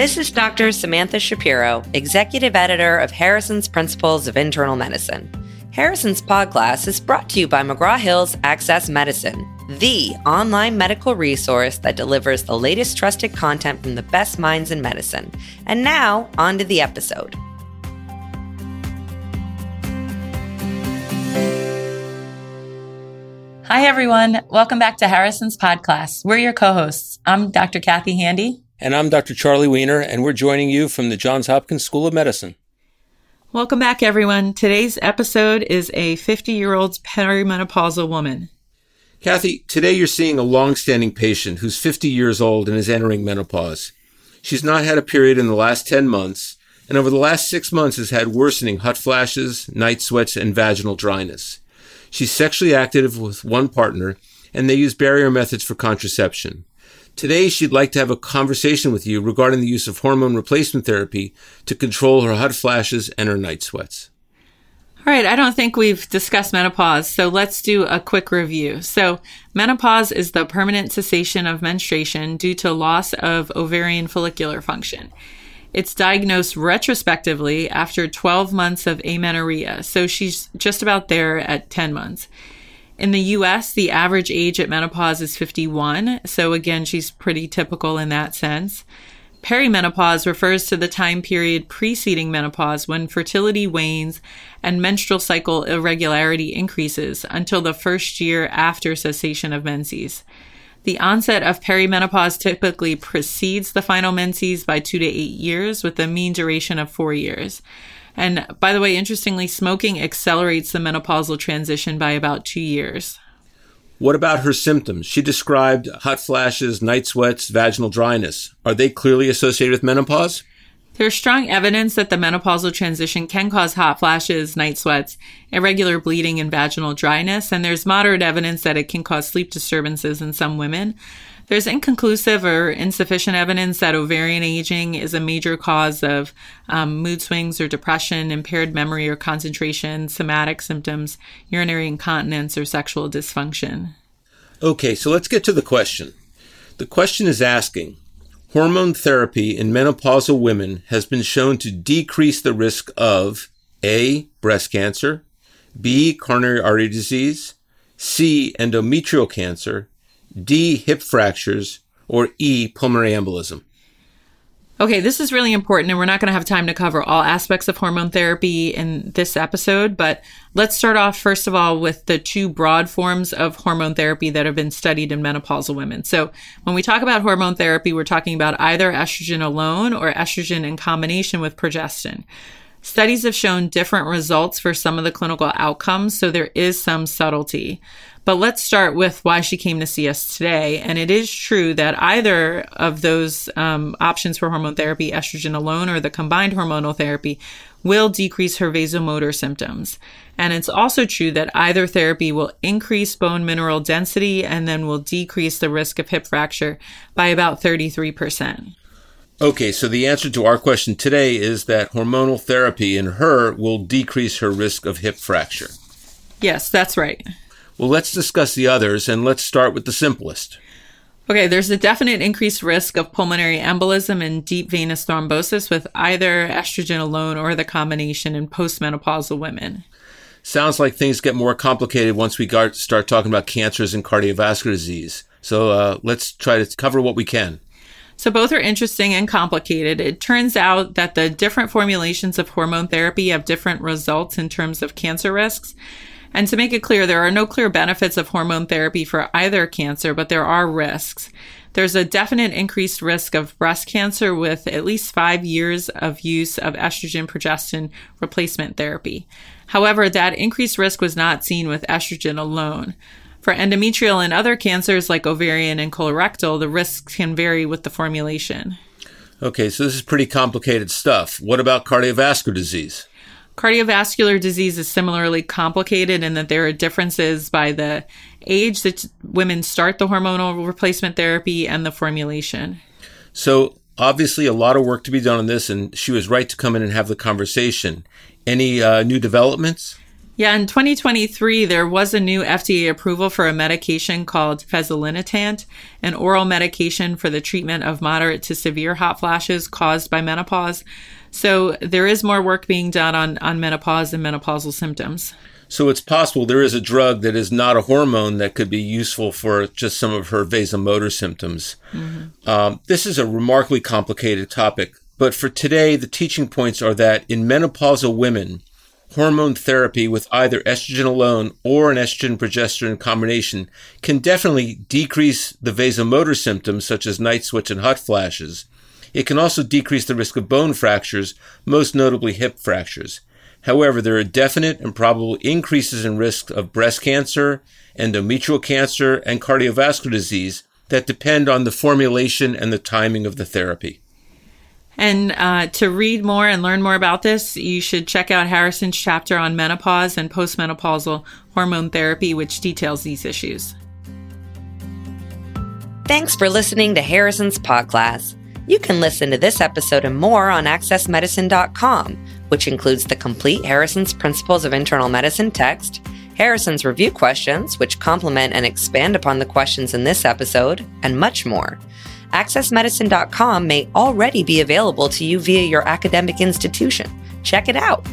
This is Dr. Samantha Shapiro, Executive Editor of Harrison's Principles of Internal Medicine. Harrison's Podclass is brought to you by McGraw Hill's Access Medicine, the online medical resource that delivers the latest trusted content from the best minds in medicine. And now, on to the episode. Hi, everyone. Welcome back to Harrison's Podclass. We're your co hosts. I'm Dr. Kathy Handy. And I'm Dr. Charlie Wiener, and we're joining you from the Johns Hopkins School of Medicine. Welcome back, everyone. Today's episode is a 50 year old perimenopausal woman. Kathy, today you're seeing a long-standing patient who's 50 years old and is entering menopause. She's not had a period in the last 10 months, and over the last six months has had worsening hot flashes, night sweats, and vaginal dryness. She's sexually active with one partner, and they use barrier methods for contraception. Today, she'd like to have a conversation with you regarding the use of hormone replacement therapy to control her hot flashes and her night sweats. All right, I don't think we've discussed menopause, so let's do a quick review. So, menopause is the permanent cessation of menstruation due to loss of ovarian follicular function. It's diagnosed retrospectively after 12 months of amenorrhea, so she's just about there at 10 months. In the US, the average age at menopause is 51, so again, she's pretty typical in that sense. Perimenopause refers to the time period preceding menopause when fertility wanes and menstrual cycle irregularity increases until the first year after cessation of menses. The onset of perimenopause typically precedes the final menses by two to eight years, with a mean duration of four years. And by the way, interestingly, smoking accelerates the menopausal transition by about two years. What about her symptoms? She described hot flashes, night sweats, vaginal dryness. Are they clearly associated with menopause? There's strong evidence that the menopausal transition can cause hot flashes, night sweats, irregular bleeding, and vaginal dryness. And there's moderate evidence that it can cause sleep disturbances in some women. There's inconclusive or insufficient evidence that ovarian aging is a major cause of um, mood swings or depression, impaired memory or concentration, somatic symptoms, urinary incontinence, or sexual dysfunction. Okay, so let's get to the question. The question is asking Hormone therapy in menopausal women has been shown to decrease the risk of A. breast cancer, B. coronary artery disease, C. endometrial cancer, D, hip fractures, or E, pulmonary embolism. Okay, this is really important, and we're not going to have time to cover all aspects of hormone therapy in this episode, but let's start off, first of all, with the two broad forms of hormone therapy that have been studied in menopausal women. So, when we talk about hormone therapy, we're talking about either estrogen alone or estrogen in combination with progestin. Studies have shown different results for some of the clinical outcomes, so there is some subtlety. But let's start with why she came to see us today. And it is true that either of those um, options for hormone therapy, estrogen alone or the combined hormonal therapy, will decrease her vasomotor symptoms. And it's also true that either therapy will increase bone mineral density and then will decrease the risk of hip fracture by about 33%. Okay, so the answer to our question today is that hormonal therapy in her will decrease her risk of hip fracture. Yes, that's right. Well, let's discuss the others and let's start with the simplest. Okay, there's a definite increased risk of pulmonary embolism and deep venous thrombosis with either estrogen alone or the combination in postmenopausal women. Sounds like things get more complicated once we start talking about cancers and cardiovascular disease. So uh, let's try to cover what we can. So both are interesting and complicated. It turns out that the different formulations of hormone therapy have different results in terms of cancer risks. And to make it clear, there are no clear benefits of hormone therapy for either cancer, but there are risks. There's a definite increased risk of breast cancer with at least five years of use of estrogen progestin replacement therapy. However, that increased risk was not seen with estrogen alone. For endometrial and other cancers like ovarian and colorectal, the risks can vary with the formulation. Okay, so this is pretty complicated stuff. What about cardiovascular disease? Cardiovascular disease is similarly complicated in that there are differences by the age that women start the hormonal replacement therapy and the formulation. So, obviously, a lot of work to be done on this, and she was right to come in and have the conversation. Any uh, new developments? Yeah, in 2023, there was a new FDA approval for a medication called fezolinetant, an oral medication for the treatment of moderate to severe hot flashes caused by menopause. So there is more work being done on, on menopause and menopausal symptoms. So it's possible there is a drug that is not a hormone that could be useful for just some of her vasomotor symptoms. Mm-hmm. Um, this is a remarkably complicated topic, but for today, the teaching points are that in menopausal women, hormone therapy with either estrogen alone or an estrogen progesterone combination can definitely decrease the vasomotor symptoms such as night sweats and hot flashes. It can also decrease the risk of bone fractures, most notably hip fractures. However, there are definite and probable increases in risk of breast cancer, endometrial cancer, and cardiovascular disease that depend on the formulation and the timing of the therapy. And uh, to read more and learn more about this, you should check out Harrison's chapter on menopause and postmenopausal hormone therapy, which details these issues. Thanks for listening to Harrison's Podclass. You can listen to this episode and more on accessmedicine.com, which includes the complete Harrison's Principles of Internal Medicine text, Harrison's review questions, which complement and expand upon the questions in this episode, and much more. AccessMedicine.com may already be available to you via your academic institution. Check it out.